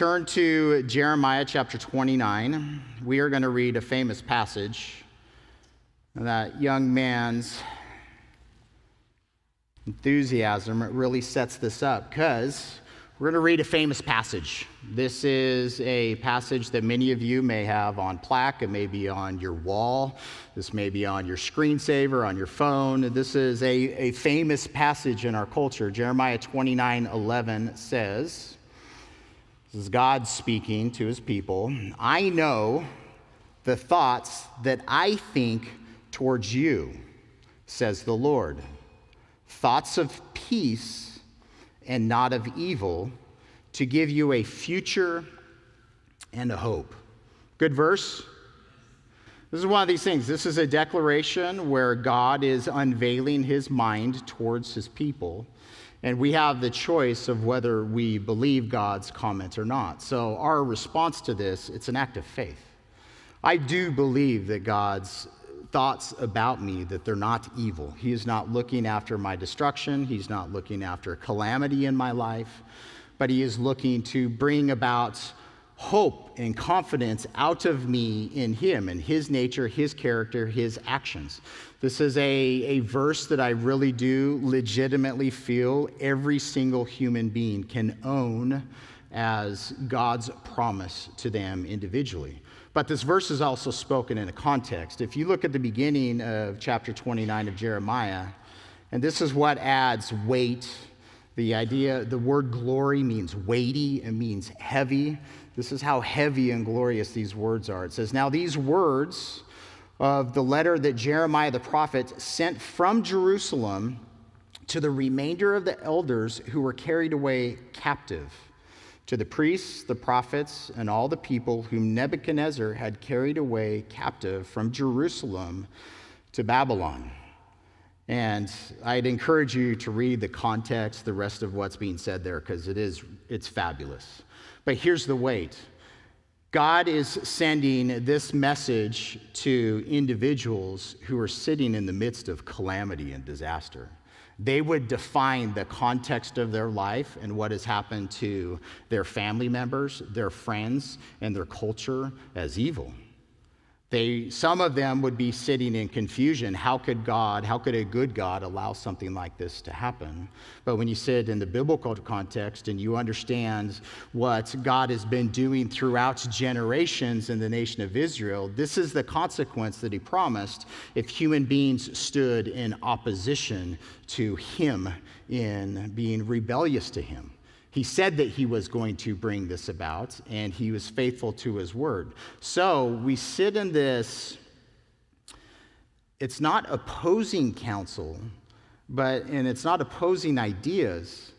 turn to Jeremiah chapter 29. We are going to read a famous passage. That young man's enthusiasm really sets this up because we're going to read a famous passage. This is a passage that many of you may have on plaque. It may be on your wall. This may be on your screensaver, on your phone. This is a, a famous passage in our culture. Jeremiah 29 11 says, This is God speaking to his people. I know the thoughts that I think towards you, says the Lord. Thoughts of peace and not of evil, to give you a future and a hope. Good verse? This is one of these things. This is a declaration where God is unveiling his mind towards his people. And we have the choice of whether we believe God's comments or not. So our response to this, it's an act of faith. I do believe that God's thoughts about me that they're not evil. He is not looking after my destruction, He's not looking after calamity in my life, but He is looking to bring about hope and confidence out of me in Him and His nature, His character, His actions. This is a, a verse that I really do legitimately feel every single human being can own as God's promise to them individually. But this verse is also spoken in a context. If you look at the beginning of chapter 29 of Jeremiah, and this is what adds weight. The idea, the word glory means weighty, it means heavy. This is how heavy and glorious these words are. It says, Now these words of the letter that Jeremiah the prophet sent from Jerusalem to the remainder of the elders who were carried away captive to the priests, the prophets, and all the people whom Nebuchadnezzar had carried away captive from Jerusalem to Babylon. And I'd encourage you to read the context, the rest of what's being said there, because it is it's fabulous. But here's the weight. God is sending this message to individuals who are sitting in the midst of calamity and disaster they would define the context of their life and what has happened to their family members, their friends, and their culture as evil. They, some of them would be sitting in confusion. How could God, how could a good God allow something like this to happen? But when you sit in the biblical context and you understand what God has been doing throughout generations in the nation of Israel, this is the consequence that He promised if human beings stood in opposition to Him in being rebellious to Him. He said that he was going to bring this about, and he was faithful to his word. So we sit in this, it's not opposing counsel, but, and it's not opposing ideas,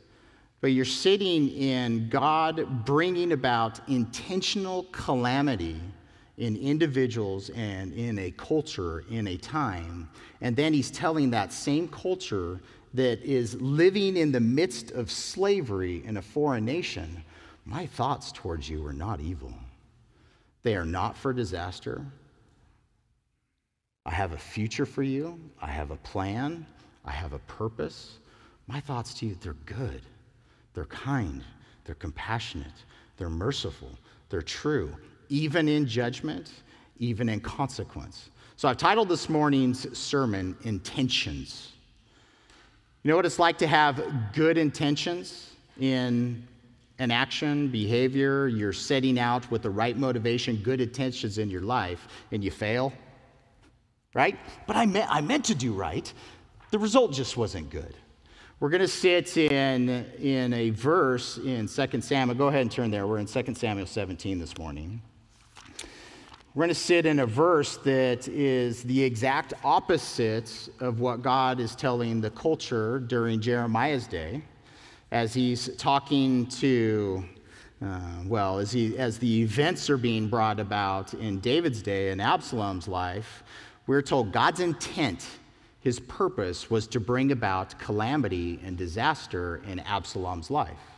but you're sitting in God bringing about intentional calamity in individuals and in a culture, in a time. And then he's telling that same culture that is living in the midst of slavery in a foreign nation, my thoughts towards you are not evil. They are not for disaster. I have a future for you. I have a plan. I have a purpose. My thoughts to you, they're good. They're kind. They're compassionate. They're merciful. They're true, even in judgment, even in consequence. So I've titled this morning's sermon, Intentions. You know what it's like to have good intentions in an action, behavior, you're setting out with the right motivation, good intentions in your life, and you fail? Right? But I meant, I meant to do right. The result just wasn't good. We're going to sit in, in a verse in 2 Samuel. Go ahead and turn there. We're in 2 Samuel 17 this morning. We're going to sit in a verse that is the exact opposite of what God is telling the culture during Jeremiah's day as he's talking to, uh, well, as, he, as the events are being brought about in David's day and Absalom's life. We're told God's intent, his purpose, was to bring about calamity and disaster in Absalom's life.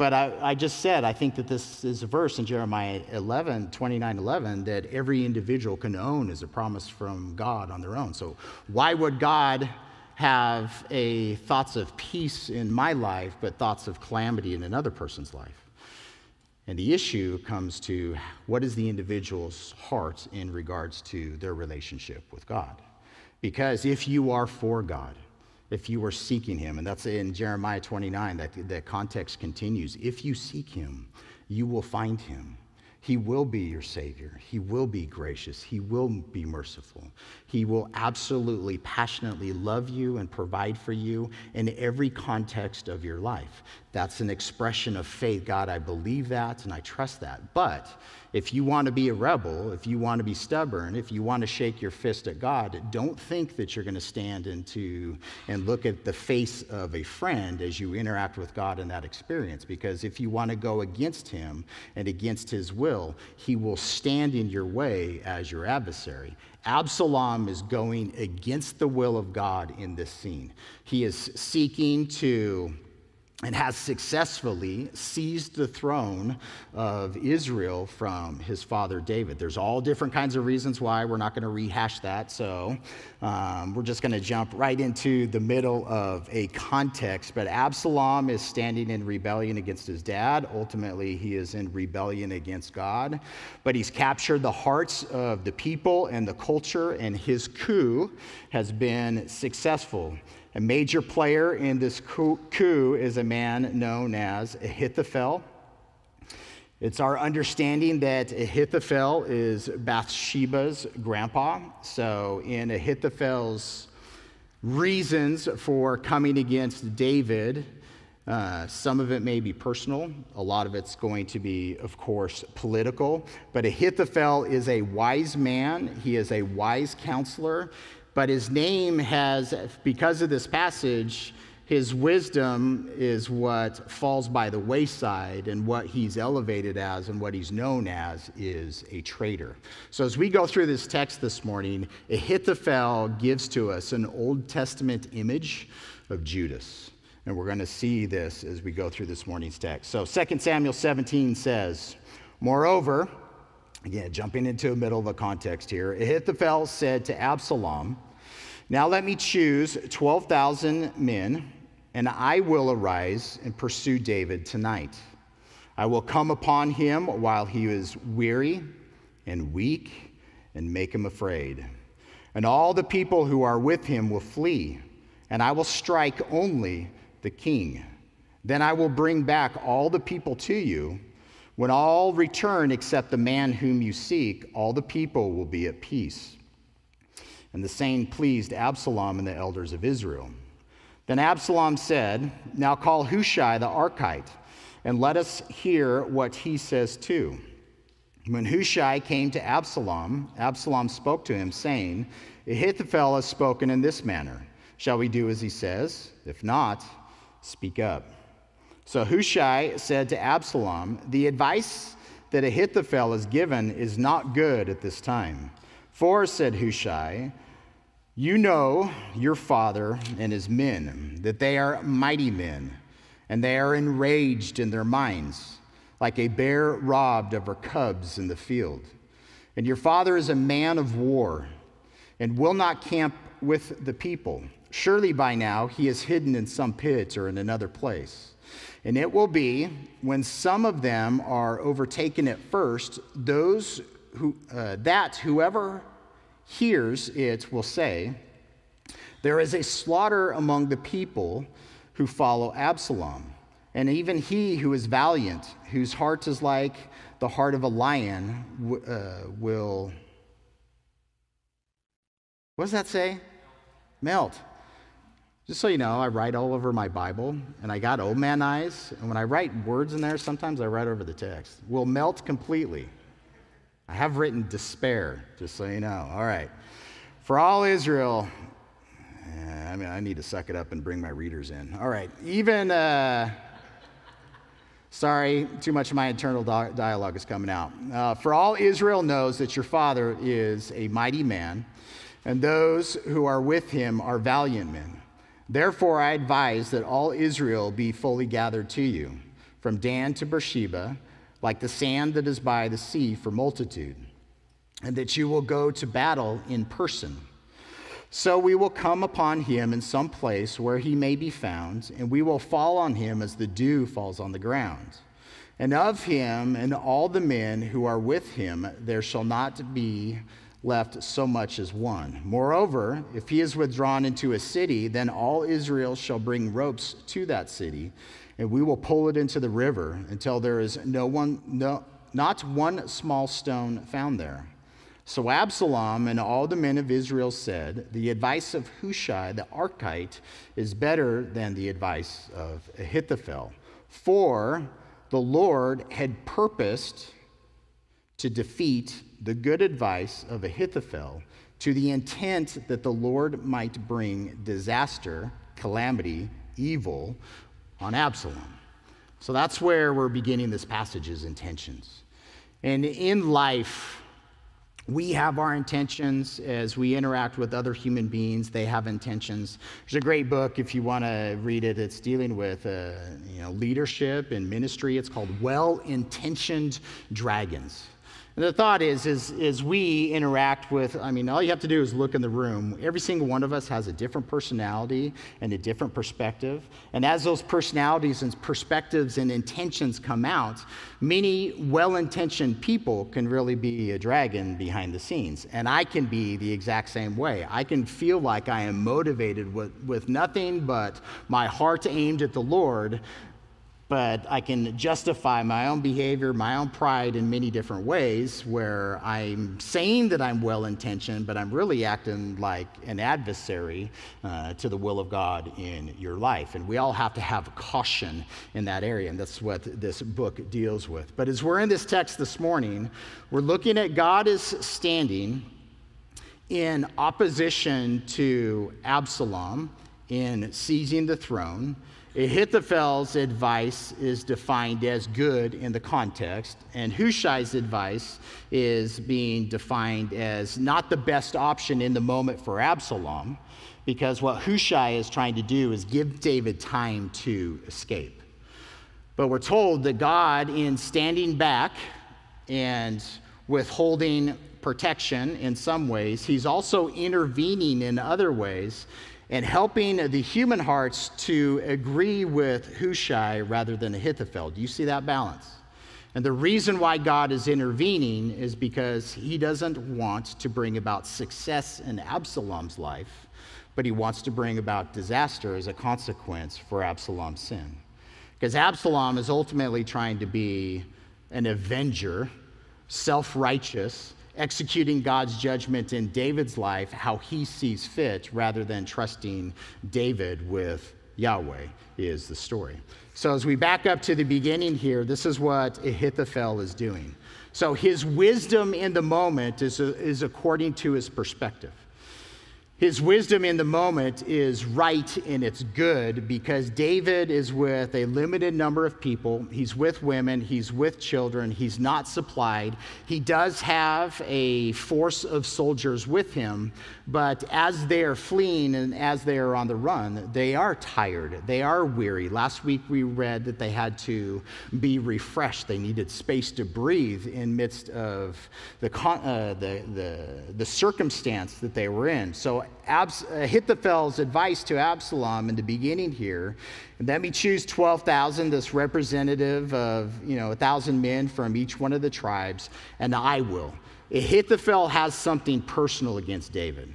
But I, I, just said, I think that this is a verse in Jeremiah 11, 29, 11, that every individual can own as a promise from God on their own. So why would God have a thoughts of peace in my life, but thoughts of calamity in another person's life? And the issue comes to what is the individual's heart in regards to their relationship with God? Because if you are for God, if you are seeking Him, and that's in Jeremiah 29, that the context continues. If you seek Him, you will find Him. He will be your Savior. He will be gracious. He will be merciful. He will absolutely, passionately love you and provide for you in every context of your life. That's an expression of faith. God, I believe that and I trust that. But if you want to be a rebel, if you want to be stubborn, if you want to shake your fist at God, don't think that you're going to stand into and look at the face of a friend as you interact with God in that experience. Because if you want to go against Him and against His will, He will stand in your way as your adversary. Absalom is going against the will of God in this scene. He is seeking to and has successfully seized the throne of Israel from his father David. There's all different kinds of reasons why. We're not going to rehash that. So um, we're just going to jump right into the middle of a context. But Absalom is standing in rebellion against his dad. Ultimately, he is in rebellion against God. But he's captured the hearts of the people and the culture, and his coup has been successful. A major player in this coup is a man known as Ahithophel. It's our understanding that Ahithophel is Bathsheba's grandpa. So, in Ahithophel's reasons for coming against David, uh, some of it may be personal. A lot of it's going to be, of course, political. But Ahithophel is a wise man, he is a wise counselor. But his name has, because of this passage, his wisdom is what falls by the wayside, and what he's elevated as and what he's known as is a traitor. So, as we go through this text this morning, Ahithophel gives to us an Old Testament image of Judas. And we're going to see this as we go through this morning's text. So, 2 Samuel 17 says, Moreover, Again, jumping into the middle of a context here. Ahithophel said to Absalom, Now let me choose 12,000 men, and I will arise and pursue David tonight. I will come upon him while he is weary and weak and make him afraid. And all the people who are with him will flee, and I will strike only the king. Then I will bring back all the people to you when all return except the man whom you seek, all the people will be at peace. And the saying pleased Absalom and the elders of Israel. Then Absalom said, Now call Hushai the Archite, and let us hear what he says too. When Hushai came to Absalom, Absalom spoke to him, saying, Ahithophel has spoken in this manner. Shall we do as he says? If not, speak up. So Hushai said to Absalom, The advice that Ahithophel has given is not good at this time. For, said Hushai, you know your father and his men, that they are mighty men, and they are enraged in their minds, like a bear robbed of her cubs in the field. And your father is a man of war, and will not camp with the people. Surely by now he is hidden in some pit or in another place. And it will be when some of them are overtaken at first, those who, uh, that whoever hears it will say, There is a slaughter among the people who follow Absalom. And even he who is valiant, whose heart is like the heart of a lion, uh, will. What does that say? Melt. Just so you know, I write all over my Bible, and I got old man eyes, and when I write words in there, sometimes I write over the text. Will melt completely. I have written despair, just so you know. All right. For all Israel, I mean, I need to suck it up and bring my readers in. All right. Even, uh, sorry, too much of my internal dialogue is coming out. Uh, for all Israel knows that your father is a mighty man, and those who are with him are valiant men. Therefore, I advise that all Israel be fully gathered to you, from Dan to Beersheba, like the sand that is by the sea for multitude, and that you will go to battle in person. So we will come upon him in some place where he may be found, and we will fall on him as the dew falls on the ground. And of him and all the men who are with him, there shall not be left so much as one. Moreover, if he is withdrawn into a city, then all Israel shall bring ropes to that city, and we will pull it into the river until there is no one, no, not one small stone found there. So Absalom and all the men of Israel said, The advice of Hushai the Archite is better than the advice of Ahithophel. For the Lord had purposed to defeat the good advice of Ahithophel to the intent that the Lord might bring disaster, calamity, evil on Absalom. So that's where we're beginning this passage's intentions. And in life, we have our intentions as we interact with other human beings they have intentions there's a great book if you want to read it it's dealing with uh, you know, leadership and ministry it's called well-intentioned dragons and the thought is, is, is we interact with, I mean, all you have to do is look in the room. Every single one of us has a different personality and a different perspective. And as those personalities and perspectives and intentions come out, many well intentioned people can really be a dragon behind the scenes. And I can be the exact same way. I can feel like I am motivated with, with nothing but my heart aimed at the Lord, but I can justify my own behavior, my own pride in many different ways where I'm saying that I'm well intentioned, but I'm really acting like an adversary uh, to the will of God in your life. And we all have to have caution in that area, and that's what this book deals with. But as we're in this text this morning, we're looking at God is standing in opposition to Absalom in seizing the throne Ahithophel's advice is defined as good in the context, and Hushai's advice is being defined as not the best option in the moment for Absalom, because what Hushai is trying to do is give David time to escape. But we're told that God, in standing back and withholding protection in some ways, he's also intervening in other ways and helping the human hearts to agree with Hushai rather than Ahithophel. Do you see that balance? And the reason why God is intervening is because he doesn't want to bring about success in Absalom's life, but he wants to bring about disaster as a consequence for Absalom's sin. Because Absalom is ultimately trying to be an avenger, self righteous, executing God's judgment in David's life how he sees fit rather than trusting David with Yahweh, is the story. So, as we back up to the beginning here, this is what Ahithophel is doing. So, his wisdom in the moment is, is according to his perspective. His wisdom in the moment is right and it's good because David is with a limited number of people. He's with women, he's with children, he's not supplied. He does have a force of soldiers with him, but as they are fleeing and as they are on the run, they are tired, they are weary. Last week we read that they had to be refreshed, they needed space to breathe in midst of the, uh, the, the, the circumstance that they were in. So Abs- uh, Ahithophel's advice to Absalom in the beginning here. Let me choose 12,000, this representative of, you know, 1,000 men from each one of the tribes, and I will. Ahithophel has something personal against David.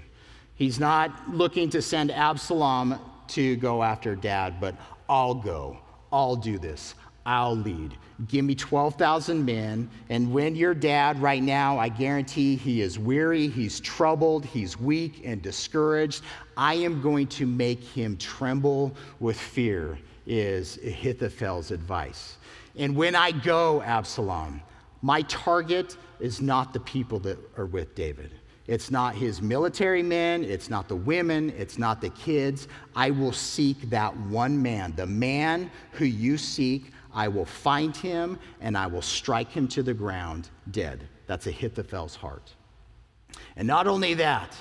He's not looking to send Absalom to go after dad, but I'll go. I'll do this. I'll lead. Give me 12,000 men. And when your dad, right now, I guarantee he is weary, he's troubled, he's weak and discouraged, I am going to make him tremble with fear, is Ahithophel's advice. And when I go, Absalom, my target is not the people that are with David. It's not his military men, it's not the women, it's not the kids. I will seek that one man, the man who you seek. I will find him and I will strike him to the ground dead. That's Ahithophel's heart. And not only that,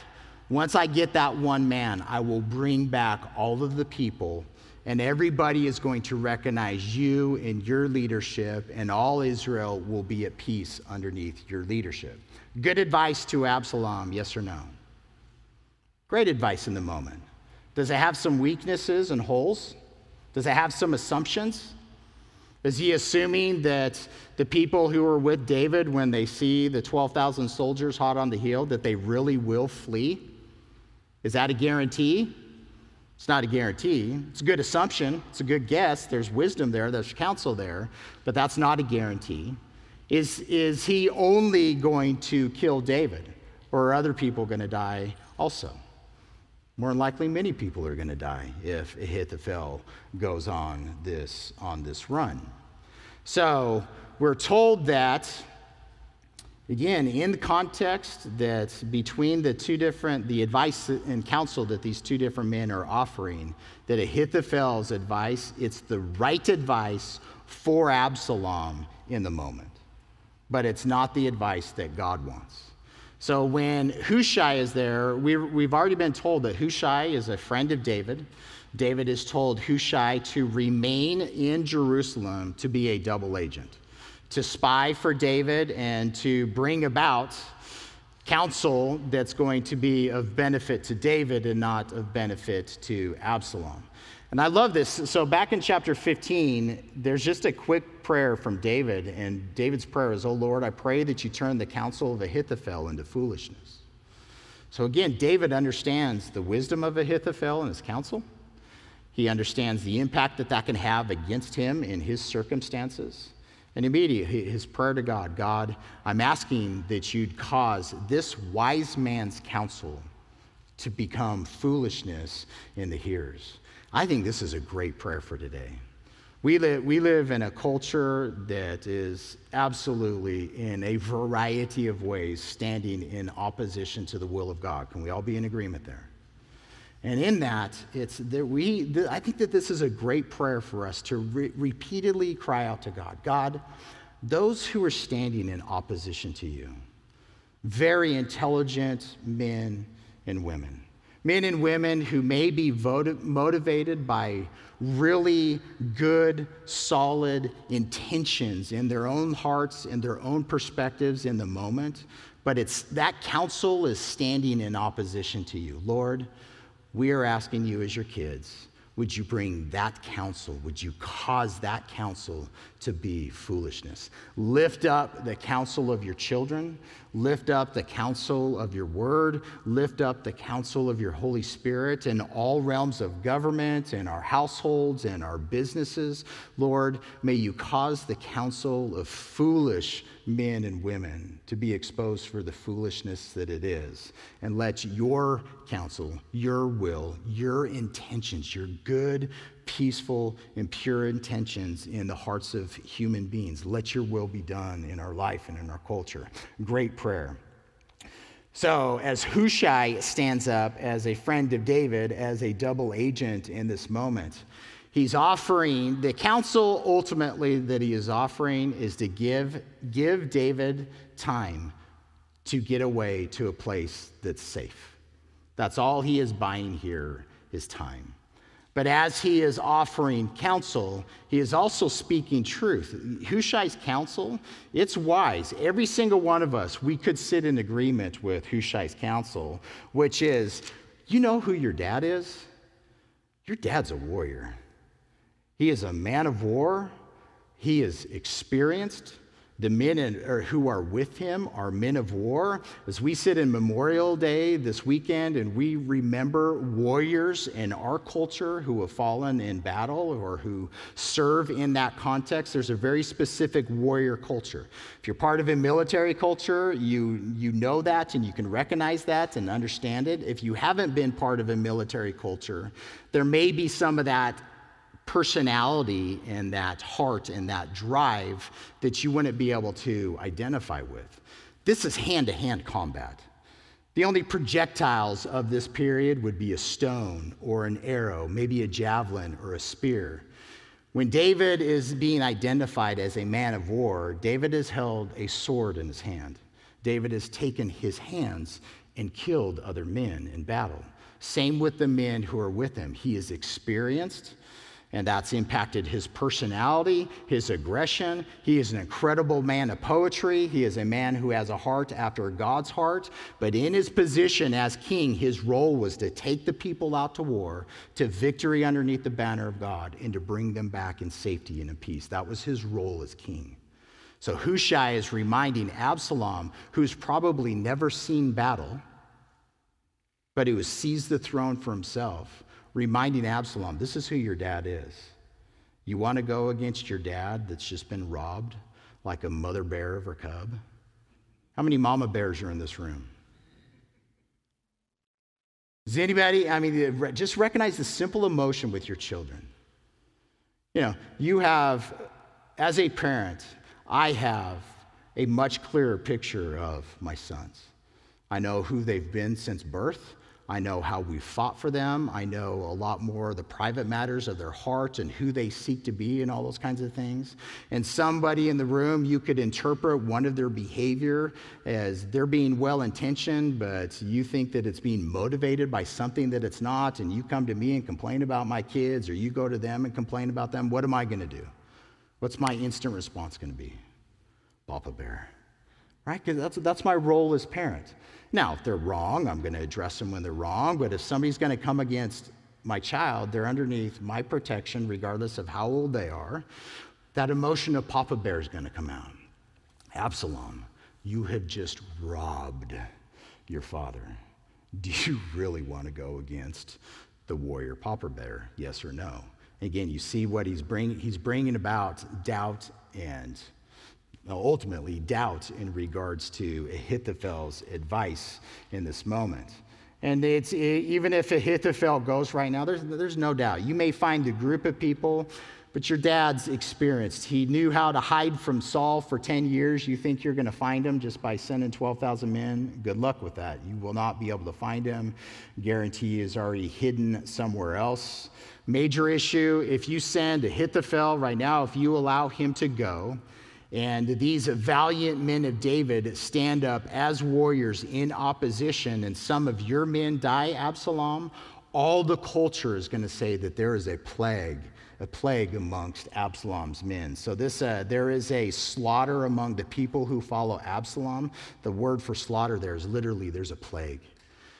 once I get that one man, I will bring back all of the people, and everybody is going to recognize you and your leadership, and all Israel will be at peace underneath your leadership. Good advice to Absalom, yes or no? Great advice in the moment. Does it have some weaknesses and holes? Does it have some assumptions? Is he assuming that the people who are with David, when they see the 12,000 soldiers hot on the heel that they really will flee? Is that a guarantee? It's not a guarantee. It's a good assumption. It's a good guess. There's wisdom there, there's counsel there, but that's not a guarantee. Is, is he only going to kill David, or are other people going to die also? More than likely, many people are going to die if Ahithophel goes on this, on this run. So we're told that, again, in the context that between the two different, the advice and counsel that these two different men are offering, that Ahithophel's advice, it's the right advice for Absalom in the moment. But it's not the advice that God wants. So when Hushai is there, we've already been told that Hushai is a friend of David. David is told Hushai to remain in Jerusalem to be a double agent, to spy for David and to bring about counsel that's going to be of benefit to David and not of benefit to Absalom. And I love this. So, back in chapter 15, there's just a quick prayer from David. And David's prayer is, Oh Lord, I pray that you turn the counsel of Ahithophel into foolishness. So, again, David understands the wisdom of Ahithophel and his counsel. He understands the impact that that can have against him in his circumstances. And immediately, his prayer to God God, I'm asking that you'd cause this wise man's counsel to become foolishness in the hearers. I think this is a great prayer for today. We live, we live in a culture that is absolutely, in a variety of ways, standing in opposition to the will of God. Can we all be in agreement there? And in that, it's that we, I think that this is a great prayer for us to re- repeatedly cry out to God God, those who are standing in opposition to you, very intelligent men and women, men and women who may be motivated by really good, solid intentions in their own hearts, in their own perspectives in the moment, but it's that counsel is standing in opposition to you. Lord, we are asking you as your kids would you bring that counsel? Would you cause that counsel to be foolishness? Lift up the counsel of your children. Lift up the counsel of your word. Lift up the counsel of your Holy Spirit in all realms of government, in our households, and our businesses. Lord, may you cause the counsel of foolish men and women to be exposed for the foolishness that it is. And let your counsel, your will, your intentions, your good, peaceful, and pure intentions in the hearts of human beings, let your will be done in our life and in our culture. Great prayer. So, as Hushai stands up as a friend of David, as a double agent in this moment, he's offering the counsel ultimately that he is offering is to give, give David time to get away to a place that's safe. That's all he is buying here is time. But as he is offering counsel, he is also speaking truth. Hushai's counsel, it's wise. Every single one of us, we could sit in agreement with Hushai's counsel, which is you know who your dad is? Your dad's a warrior. He is a man of war, he is experienced. The men in, who are with him are men of war. As we sit in Memorial Day this weekend and we remember warriors in our culture who have fallen in battle or who serve in that context, there's a very specific warrior culture. If you're part of a military culture, you, you know that and you can recognize that and understand it. If you haven't been part of a military culture, there may be some of that personality and that heart and that drive that you wouldn't be able to identify with. This is hand to hand combat. The only projectiles of this period would be a stone or an arrow, maybe a javelin or a spear. When David is being identified as a man of war, David has held a sword in his hand. David has taken his hands and killed other men in battle. Same with the men who are with him. He is experienced, And that's impacted his personality, his aggression. He is an incredible man of poetry. He is a man who has a heart after God's heart. But in his position as king, his role was to take the people out to war, to victory underneath the banner of God, and to bring them back in safety and in peace. That was his role as king. So Hushai is reminding Absalom, who's probably never seen battle, but who has seized the throne for himself, reminding Absalom, this is who your dad is. You want to go against your dad that's just been robbed like a mother bear of her cub? How many mama bears are in this room? Does anybody, I mean, uh, just recognize the simple emotion with your children. You know, you have, as a parent, I have a much clearer picture of my sons. I know who they've been since birth. I know how we fought for them. I know a lot more the private matters of their hearts and who they seek to be and all those kinds of things. And somebody in the room, you could interpret one of their behavior as they're being well intentioned, but you think that it's being motivated by something that it's not. And you come to me and complain about my kids, or you go to them and complain about them. What am I going to do? What's my instant response going to be? Papa Bear. Right? Because that's, that's my role as parent. Now, if they're wrong, I'm going to address them when they're wrong. But if somebody's going to come against my child, they're underneath my protection, regardless of how old they are. That emotion of Papa Bear is going to come out. Absalom, you have just robbed your father. Do you really want to go against the warrior Papa Bear? Yes or no? Again, you see what he's bringing. He's bringing about doubt and ultimately doubt in regards to Ahithophel's advice in this moment. And it's, even if Ahithophel goes right now, there's, there's no doubt. You may find a group of people, but your dad's experienced. He knew how to hide from Saul for 10 years. You think you're going to find him just by sending 12,000 men? Good luck with that. You will not be able to find him. Guarantee is already hidden somewhere else. Major issue if you send Ahithophel right now, if you allow him to go, and these valiant men of David stand up as warriors in opposition, and some of your men die, Absalom. All the culture is going to say that there is a plague, a plague amongst Absalom's men. So this, uh, there is a slaughter among the people who follow Absalom. The word for slaughter there is literally there's a plague.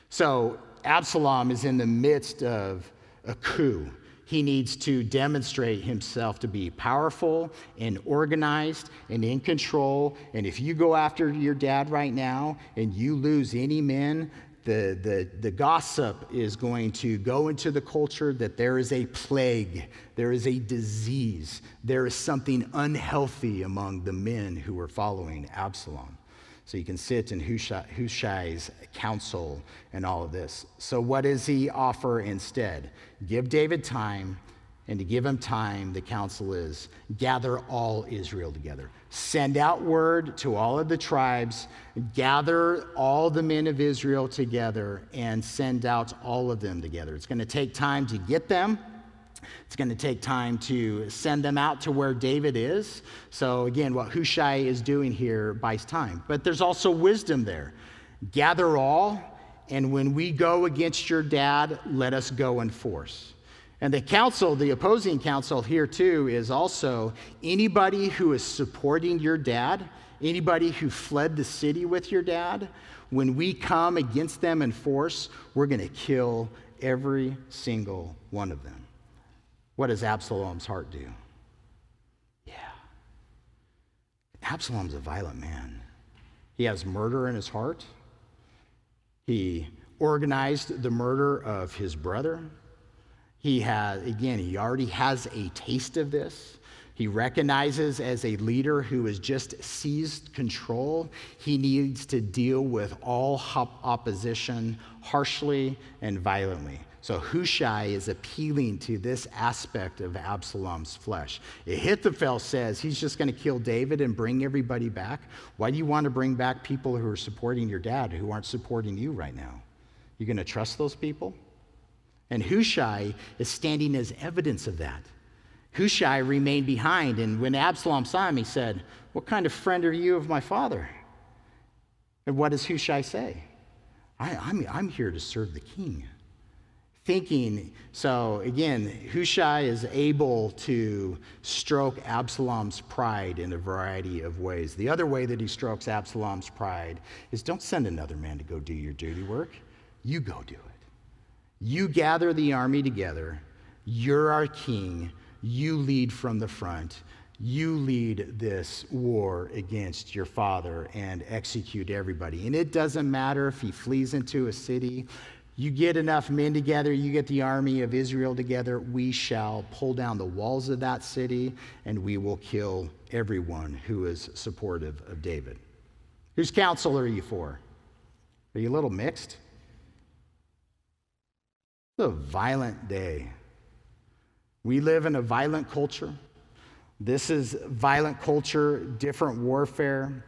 So Absalom is in the midst of a coup he needs to demonstrate himself to be powerful and organized and in control. And if you go after your dad right now and you lose any men, the, the, the gossip is going to go into the culture that there is a plague, there is a disease, there is something unhealthy among the men who are following Absalom. So you can sit in Hushai's counsel and all of this. So, what does he offer instead? Give David time, and to give him time, the counsel is gather all Israel together. Send out word to all of the tribes, gather all the men of Israel together, and send out all of them together. It's going to take time to get them. It's going to take time to send them out to where David is. So, again, what Hushai is doing here buys time. But there's also wisdom there. Gather all, and when we go against your dad, let us go in force. And the counsel, the opposing counsel here too, is also anybody who is supporting your dad, anybody who fled the city with your dad, when we come against them in force, we're going to kill every single one of them. What does Absalom's heart do? Yeah. Absalom's a violent man. He has murder in his heart. He organized the murder of his brother. He has, again, he already has a taste of this. He recognizes as a leader who has just seized control, he needs to deal with all opposition harshly and violently. So Hushai is appealing to this aspect of Absalom's flesh. Ahithophel says he's just going to kill David and bring everybody back. Why do you want to bring back people who are supporting your dad who aren't supporting you right now? You going to trust those people? And Hushai is standing as evidence of that. Hushai remained behind, and when Absalom saw him, he said, What kind of friend are you of my father? And what does Hushai say? I, am I'm, I'm here to serve the king. Thinking. So again, Hushai is able to stroke Absalom's pride in a variety of ways. The other way that he strokes Absalom's pride is don't send another man to go do your dirty work. You go do it. You gather the army together. You're our king. You lead from the front. You lead this war against your father and execute everybody. And it doesn't matter if he flees into a city you get enough men together, you get the army of Israel together, we shall pull down the walls of that city and we will kill everyone who is supportive of David. Whose counsel are you for? Are you a little mixed? It's a violent day. We live in a violent culture. This is violent culture, different warfare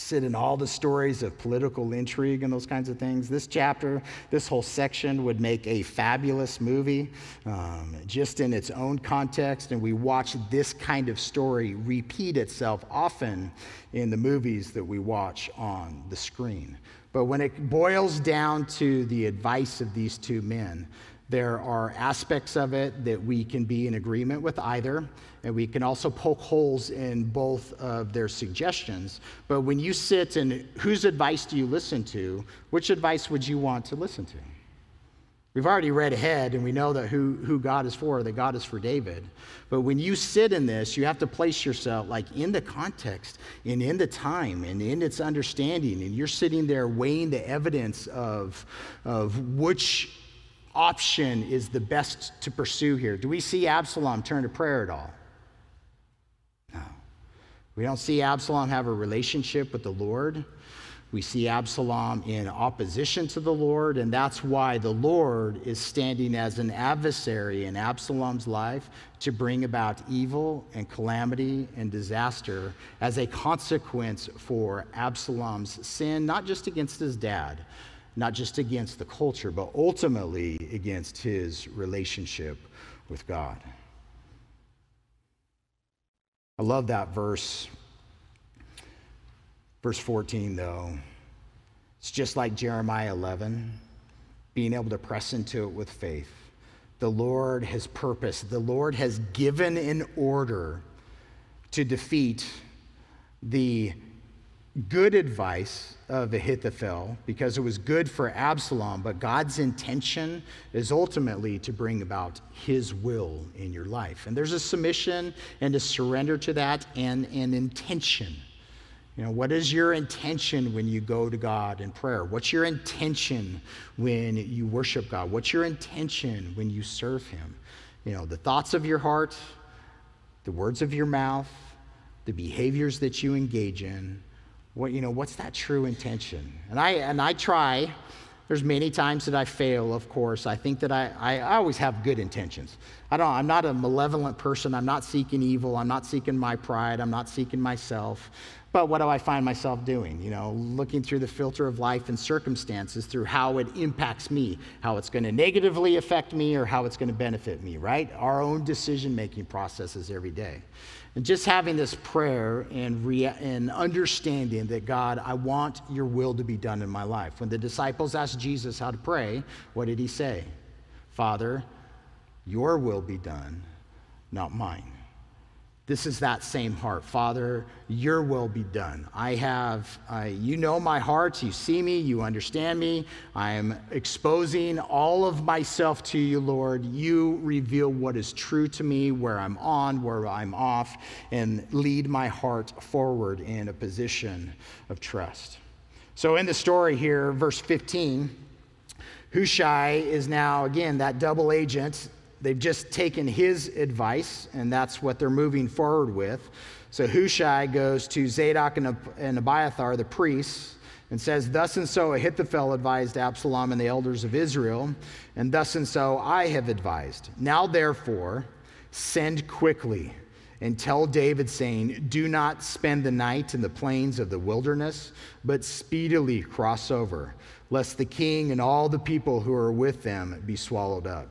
sit in all the stories of political intrigue and those kinds of things. This chapter, this whole section would make a fabulous movie um, just in its own context. And we watch this kind of story repeat itself often in the movies that we watch on the screen. But when it boils down to the advice of these two men, there are aspects of it that we can be in agreement with either, and we can also poke holes in both of their suggestions. But when you sit and whose advice do you listen to, which advice would you want to listen to? We've already read ahead and we know that who, who God is for, that God is for David. But when you sit in this, you have to place yourself like in the context and in the time and in its understanding. And you're sitting there weighing the evidence of, of which option is the best to pursue here? Do we see Absalom turn to prayer at all? No. We don't see Absalom have a relationship with the Lord. We see Absalom in opposition to the Lord, and that's why the Lord is standing as an adversary in Absalom's life to bring about evil and calamity and disaster as a consequence for Absalom's sin, not just against his dad, not just against the culture, but ultimately against his relationship with God. I love that verse. Verse 14, though, it's just like Jeremiah 11, being able to press into it with faith. The Lord has purposed, the Lord has given an order to defeat the good advice of Ahithophel because it was good for Absalom, but God's intention is ultimately to bring about his will in your life. And there's a submission and a surrender to that and an intention. You know, what is your intention when you go to God in prayer? What's your intention when you worship God? What's your intention when you serve him? You know, the thoughts of your heart, the words of your mouth, the behaviors that you engage in what, you know, what's that true intention? And I, and I try. There's many times that I fail, of course. I think that I, I always have good intentions. I don't, I'm not a malevolent person. I'm not seeking evil. I'm not seeking my pride. I'm not seeking myself. But what do I find myself doing? You know, looking through the filter of life and circumstances through how it impacts me, how it's going to negatively affect me, or how it's going to benefit me, right? Our own decision making processes every day. And just having this prayer and, rea- and understanding that, God, I want your will to be done in my life. When the disciples asked Jesus how to pray, what did he say? Father, your will be done, not mine. This is that same heart. Father, your will be done. I have, uh, you know my heart. You see me. You understand me. I am exposing all of myself to you, Lord. You reveal what is true to me, where I'm on, where I'm off, and lead my heart forward in a position of trust. So, in the story here, verse 15, Hushai is now, again, that double agent They've just taken his advice, and that's what they're moving forward with. So Hushai goes to Zadok and Abiathar, the priests, and says, Thus and so Ahithophel advised Absalom and the elders of Israel, and thus and so I have advised. Now therefore, send quickly and tell David, saying, Do not spend the night in the plains of the wilderness, but speedily cross over, lest the king and all the people who are with them be swallowed up.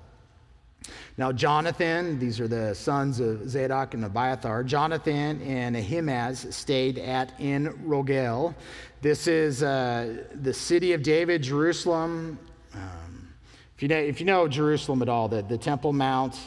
Now, Jonathan, these are the sons of Zadok and Abiathar, Jonathan and Ahimaaz stayed at En Rogel. This is uh, the city of David, Jerusalem, um, If you know, if you know Jerusalem at all, the, the Temple Mount,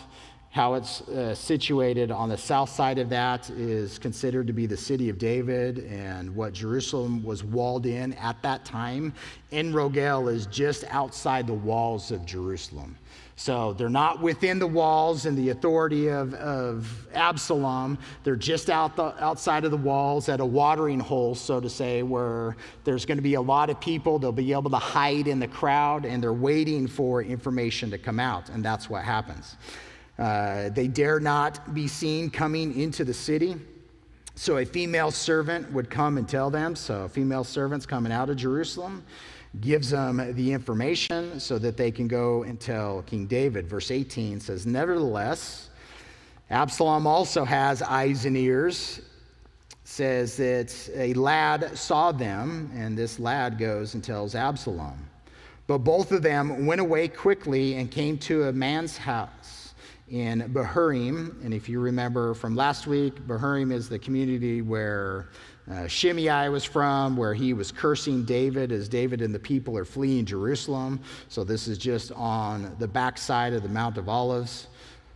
how it's uh, situated on the south side of that is considered to be the city of David, and what Jerusalem was walled in at that time. En Rogel is just outside the walls of Jerusalem. So they're not within the walls and the authority of, of Absalom. They're just out the, outside of the walls at a watering hole, so to say, where there's going to be a lot of people. They'll be able to hide in the crowd, and they're waiting for information to come out, and that's what happens. Uh, they dare not be seen coming into the city. So a female servant would come and tell them. So, female servant's coming out of Jerusalem, gives them the information so that they can go and tell King David. Verse 18 says, Nevertheless, Absalom also has eyes and ears. Says that a lad saw them, and this lad goes and tells Absalom. But both of them went away quickly and came to a man's house in Bahurim. And if you remember from last week, Bahurim is the community where uh, Shimei was from, where he was cursing David as David and the people are fleeing Jerusalem. So this is just on the backside of the Mount of Olives.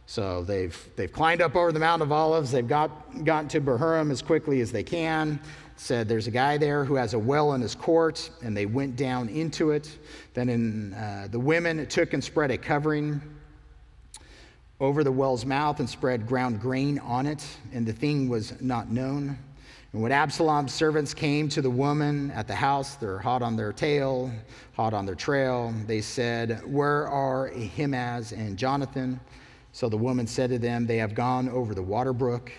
So they've, they've climbed up over the Mount of Olives. They've got, gotten to Bahurim as quickly as they can. Said there's a guy there who has a well in his court, and they went down into it. Then in, uh, the women took and spread a covering over the well's mouth and spread ground grain on it, and the thing was not known. And when Absalom's servants came to the woman at the house, they're hot on their tail, hot on their trail. They said, Where are Ahimaaz and Jonathan? So the woman said to them, They have gone over the water brook.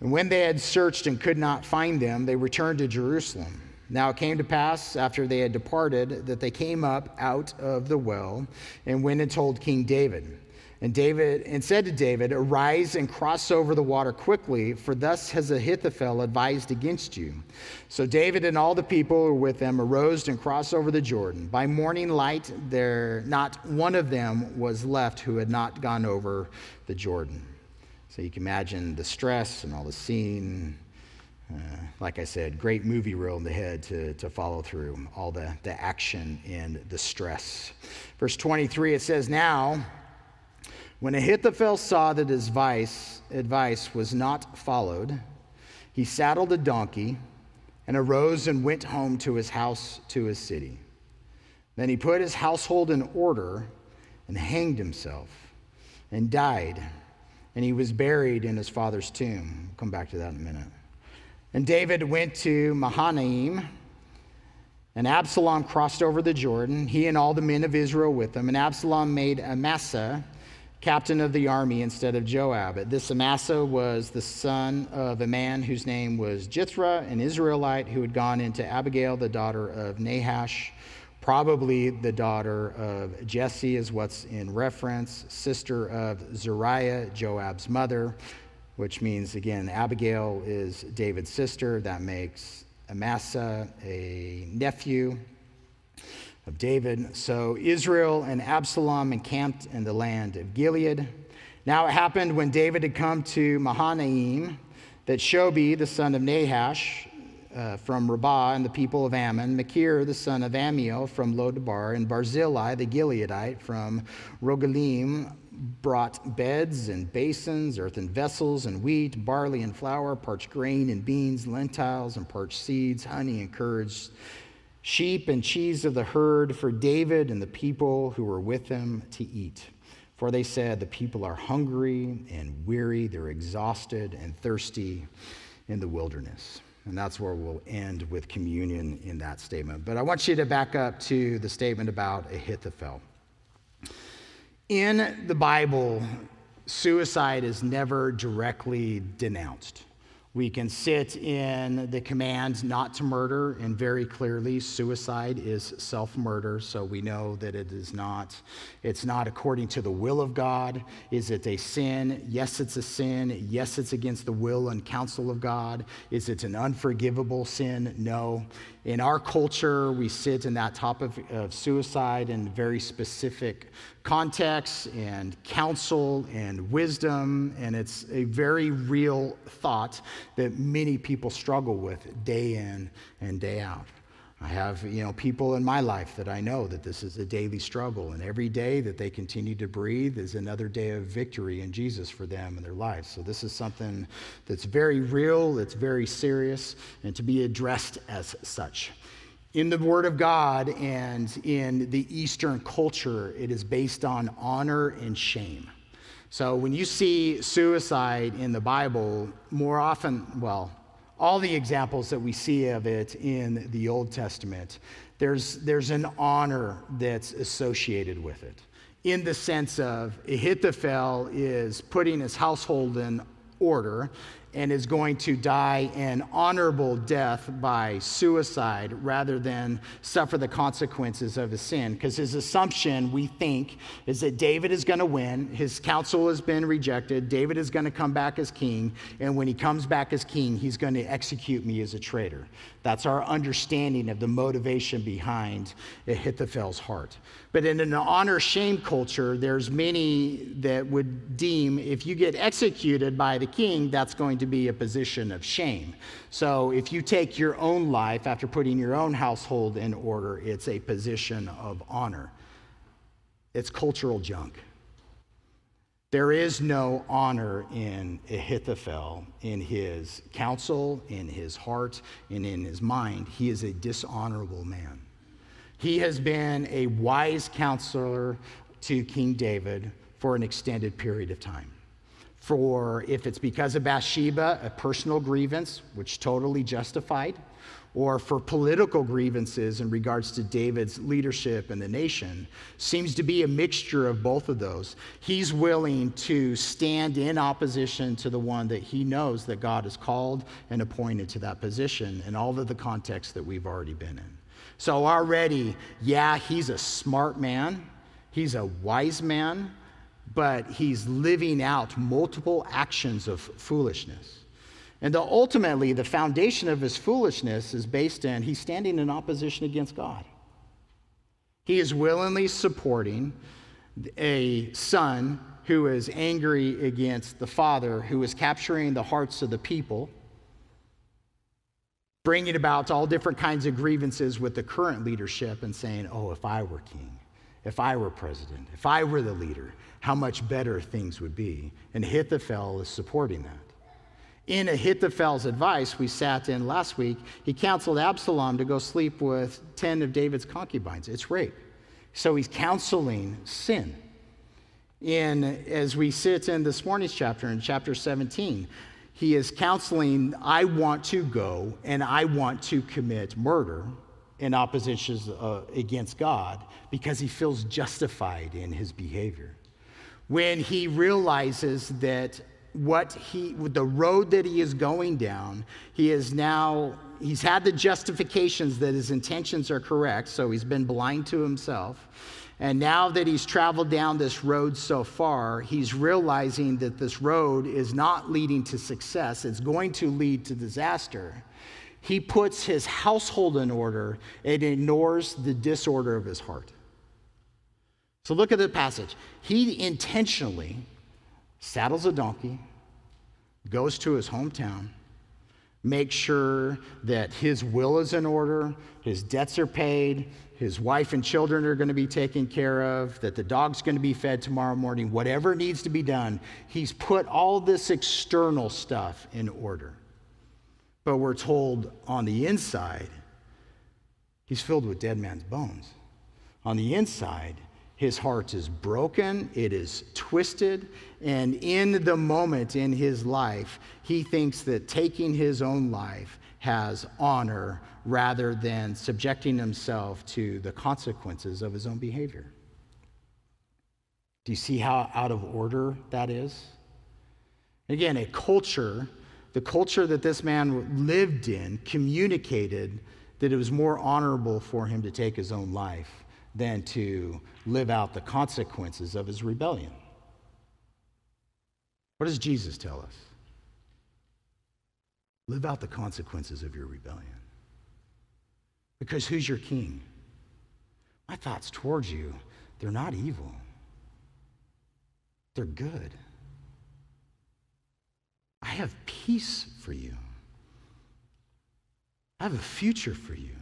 And when they had searched and could not find them, they returned to Jerusalem. Now it came to pass, after they had departed, that they came up out of the well and went and told King David. And David and said to David, Arise and cross over the water quickly, for thus has Ahithophel advised against you. So David and all the people who were with them arose and crossed over the Jordan. By morning light, there not one of them was left who had not gone over the Jordan. So you can imagine the stress and all the scene. Uh, like I said, great movie reel in the head to, to follow through all the, the action and the stress. Verse 23, it says, Now, when Ahithophel saw that his advice, advice was not followed, he saddled a donkey and arose and went home to his house to his city. Then he put his household in order and hanged himself and died. And he was buried in his father's tomb. We'll come back to that in a minute. And David went to Mahanaim, and Absalom crossed over the Jordan, he and all the men of Israel with him. And Absalom made Amasa captain of the army instead of Joab. This Amasa was the son of a man whose name was Jithra, an Israelite who had gone into Abigail, the daughter of Nahash, probably the daughter of Jesse, is what's in reference, sister of Zeruiah, Joab's mother, which means, again, Abigail is David's sister. That makes Amasa a nephew of David. So Israel and Absalom encamped in the land of Gilead. Now it happened when David had come to Mahanaim that Shobi, the son of Nahash, uh, from Rabbah, and the people of Ammon, Machir, the son of Ammiel, from Lodebar, and Barzillai, the Gileadite, from Rogelim, brought beds and basins, earthen vessels, and wheat, barley and flour, parched grain and beans, lentils and parched seeds, honey and curds sheep and cheese of the herd for David and the people who were with him to eat. For they said, The people are hungry and weary, they're exhausted and thirsty in the wilderness. And that's where we'll end with communion in that statement. But I want you to back up to the statement about Ahithophel. In the Bible, suicide is never directly denounced. We can sit in the command not to murder, and very clearly, suicide is self murder. So we know that it is not, it's not according to the will of God. Is it a sin? Yes, it's a sin. Yes, it's against the will and counsel of God. Is it an unforgivable sin? No. In our culture, we sit in that topic of suicide in very specific contexts and counsel and wisdom, and it's a very real thought that many people struggle with day in and day out. I have, you know, people in my life that I know that this is a daily struggle, and every day that they continue to breathe is another day of victory in Jesus for them and their lives. So this is something that's very real, that's very serious, and to be addressed as such. In the Word of God and in the Eastern culture, it is based on honor and shame. So when you see suicide in the Bible, more often, well, all the examples that we see of it in the Old Testament, there's, there's an honor that's associated with it. In the sense of Ahithophel is putting his household in order and is going to die an honorable death by suicide rather than suffer the consequences of his sin. Because his assumption, we think, is that David is going to win. His counsel has been rejected. David is going to come back as king. And when he comes back as king, he's going to execute me as a traitor. That's our understanding of the motivation behind Ahithophel's heart. But in an honor shame culture, there's many that would deem if you get executed by the king, that's going to be a position of shame. So if you take your own life after putting your own household in order, it's a position of honor. It's cultural junk. There is no honor in Ahithophel, in his counsel, in his heart, and in his mind. He is a dishonorable man. He has been a wise counselor to King David for an extended period of time. For if it's because of Bathsheba, a personal grievance, which totally justified, or for political grievances in regards to David's leadership in the nation, seems to be a mixture of both of those. He's willing to stand in opposition to the one that he knows that God has called and appointed to that position in all of the contexts that we've already been in. So, already, yeah, he's a smart man, he's a wise man, but he's living out multiple actions of foolishness. And the, ultimately, the foundation of his foolishness is based in he's standing in opposition against God. He is willingly supporting a son who is angry against the father, who is capturing the hearts of the people bringing about all different kinds of grievances with the current leadership and saying, oh, if I were king, if I were president, if I were the leader, how much better things would be. And Ahithophel is supporting that. In Ahithophel's advice, we sat in last week, he counseled Absalom to go sleep with 10 of David's concubines. It's rape. So he's counseling sin. In, as we sit in this morning's chapter, in chapter 17, he is counseling, I want to go and I want to commit murder in opposition uh, against God because he feels justified in his behavior. When he realizes that what he the road that he is going down he is now he's had the justifications that his intentions are correct so he's been blind to himself and now that he's traveled down this road so far, he's realizing that this road is not leading to success, it's going to lead to disaster. He puts his household in order and ignores the disorder of his heart. So look at the passage. He intentionally saddles a donkey, goes to his hometown, makes sure that his will is in order, his debts are paid, his wife and children are going to be taken care of, that the dog's going to be fed tomorrow morning, whatever needs to be done. He's put all this external stuff in order. But we're told on the inside, he's filled with dead man's bones. On the inside, his heart is broken, it is twisted, and in the moment in his life, he thinks that taking his own life has honor rather than subjecting himself to the consequences of his own behavior. Do you see how out of order that is? Again, a culture, the culture that this man lived in, communicated that it was more honorable for him to take his own life than to live out the consequences of his rebellion. What does Jesus tell us? Live out the consequences of your rebellion. Because who's your king? My thoughts towards you, they're not evil, they're good. I have peace for you, I have a future for you.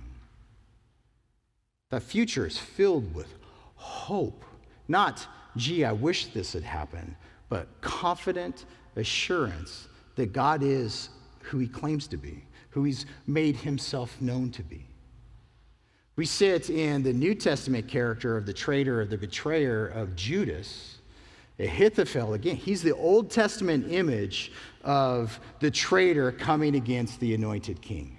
That future is filled with hope. Not, gee, I wish this had happened, but confident assurance that God is who he claims to be, who he's made himself known to be. We sit in the New Testament character of the traitor, of the betrayer of Judas. Ahithophel, again, he's the Old Testament image of the traitor coming against the anointed king.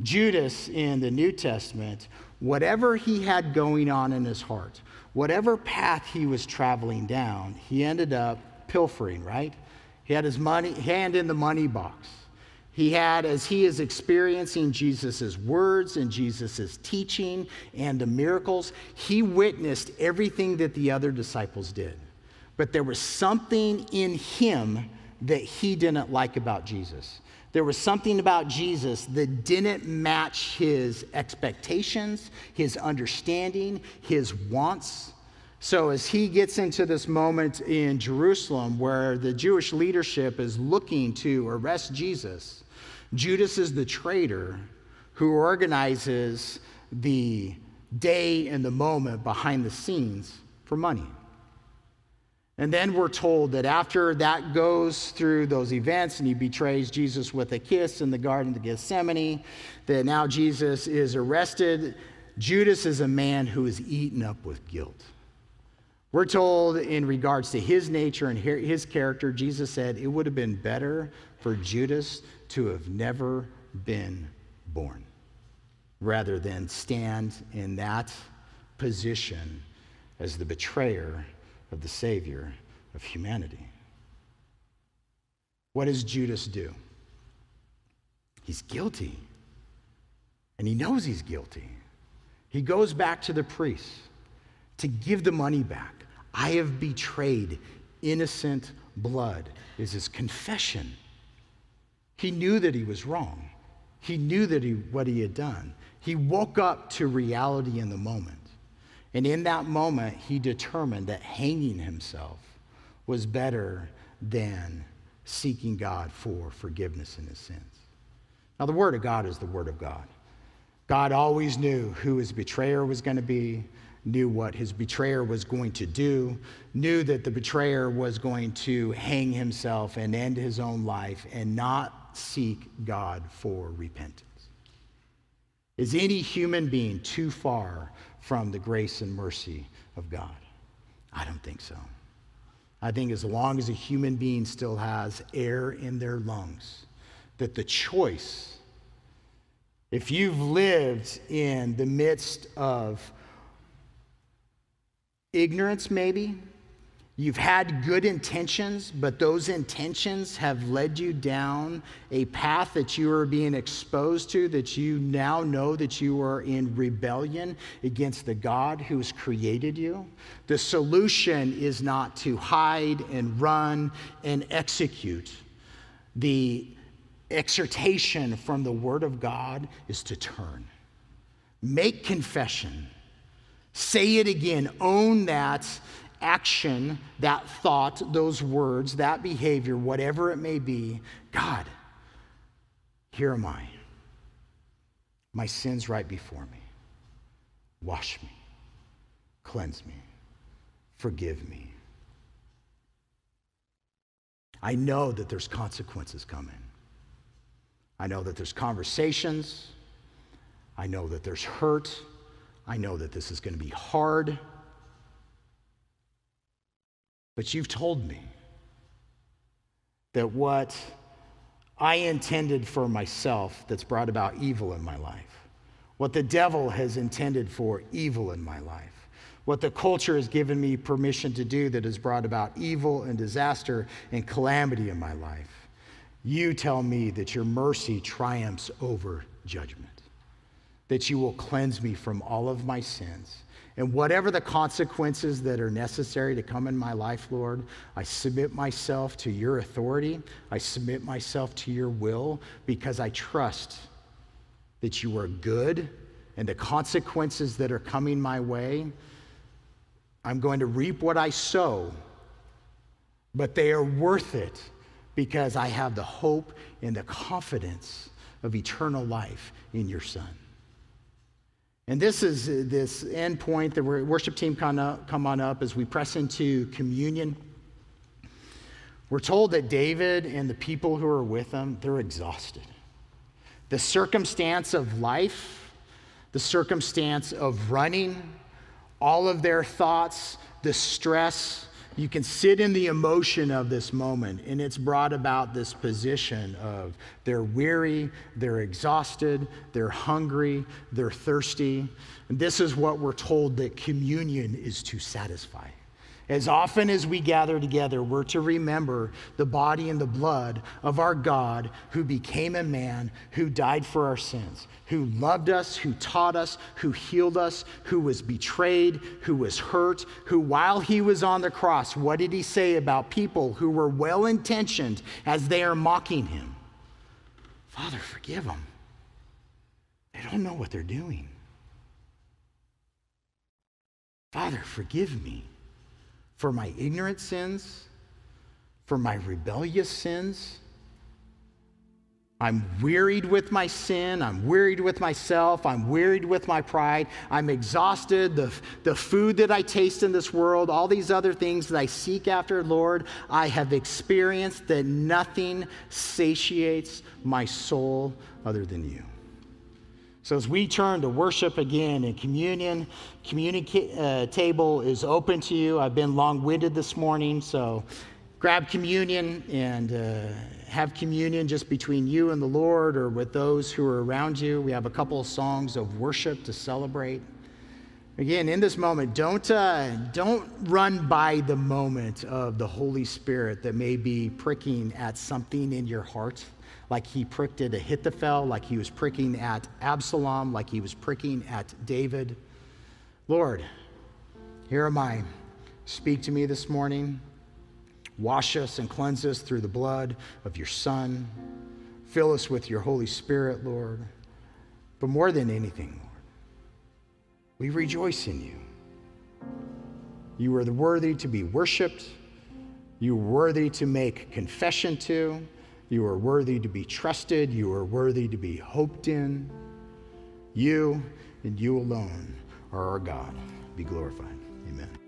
Judas in the New Testament, whatever he had going on in his heart, whatever path he was traveling down, he ended up pilfering, right? He had his money, hand in the money box. He had, as he is experiencing Jesus' words and Jesus' teaching and the miracles, he witnessed everything that the other disciples did. But there was something in him that he didn't like about Jesus. There was something about Jesus that didn't match his expectations, his understanding, his wants. So, as he gets into this moment in Jerusalem where the Jewish leadership is looking to arrest Jesus, Judas is the traitor who organizes the day and the moment behind the scenes for money. And then we're told that after that goes through those events and he betrays Jesus with a kiss in the Garden of Gethsemane, that now Jesus is arrested. Judas is a man who is eaten up with guilt. We're told in regards to his nature and his character, Jesus said it would have been better for Judas to have never been born rather than stand in that position as the betrayer of the Savior of humanity. What does Judas do? He's guilty. And he knows he's guilty. He goes back to the priest to give the money back. I have betrayed innocent blood, is his confession. He knew that he was wrong. He knew that he, what he had done. He woke up to reality in the moment. And in that moment, he determined that hanging himself was better than seeking God for forgiveness in his sins. Now, the Word of God is the Word of God. God always knew who his betrayer was going to be, knew what his betrayer was going to do, knew that the betrayer was going to hang himself and end his own life and not seek God for repentance. Is any human being too far from the grace and mercy of God? I don't think so. I think as long as a human being still has air in their lungs, that the choice, if you've lived in the midst of ignorance, maybe, You've had good intentions, but those intentions have led you down a path that you are being exposed to, that you now know that you are in rebellion against the God who has created you. The solution is not to hide and run and execute. The exhortation from the Word of God is to turn, make confession, say it again, own that action, that thought, those words, that behavior, whatever it may be, God, here am I. My sin's right before me. Wash me, cleanse me, forgive me. I know that there's consequences coming. I know that there's conversations. I know that there's hurt. I know that this is going to be hard. But you've told me that what I intended for myself that's brought about evil in my life, what the devil has intended for evil in my life, what the culture has given me permission to do that has brought about evil and disaster and calamity in my life, you tell me that your mercy triumphs over judgment, that you will cleanse me from all of my sins and whatever the consequences that are necessary to come in my life, Lord, I submit myself to your authority. I submit myself to your will because I trust that you are good and the consequences that are coming my way, I'm going to reap what I sow, but they are worth it because I have the hope and the confidence of eternal life in your Son. And this is uh, this end point. That the worship team come, come on up as we press into communion. We're told that David and the people who are with him, they're exhausted. The circumstance of life, the circumstance of running, all of their thoughts, the stress, you can sit in the emotion of this moment, and it's brought about this position of they're weary, they're exhausted, they're hungry, they're thirsty. And this is what we're told that communion is to satisfy. As often as we gather together, we're to remember the body and the blood of our God who became a man, who died for our sins, who loved us, who taught us, who healed us, who was betrayed, who was hurt, who, while he was on the cross, what did he say about people who were well intentioned as they are mocking him? Father, forgive them. They don't know what they're doing. Father, forgive me for my ignorant sins, for my rebellious sins. I'm wearied with my sin. I'm wearied with myself. I'm wearied with my pride. I'm exhausted. The, the food that I taste in this world, all these other things that I seek after, Lord, I have experienced that nothing satiates my soul other than you. So, as we turn to worship again in communion, communion uh, table is open to you. I've been long winded this morning, so grab communion and uh, have communion just between you and the Lord or with those who are around you. We have a couple of songs of worship to celebrate. Again, in this moment, don't, uh, don't run by the moment of the Holy Spirit that may be pricking at something in your heart like he pricked at Ahithophel, like he was pricking at Absalom, like he was pricking at David. Lord, here am I. Speak to me this morning. Wash us and cleanse us through the blood of your Son. Fill us with your Holy Spirit, Lord. But more than anything, Lord, we rejoice in you. You are worthy to be worshiped. You are worthy to make confession to. You are worthy to be trusted. You are worthy to be hoped in. You and you alone are our God. Be glorified. Amen.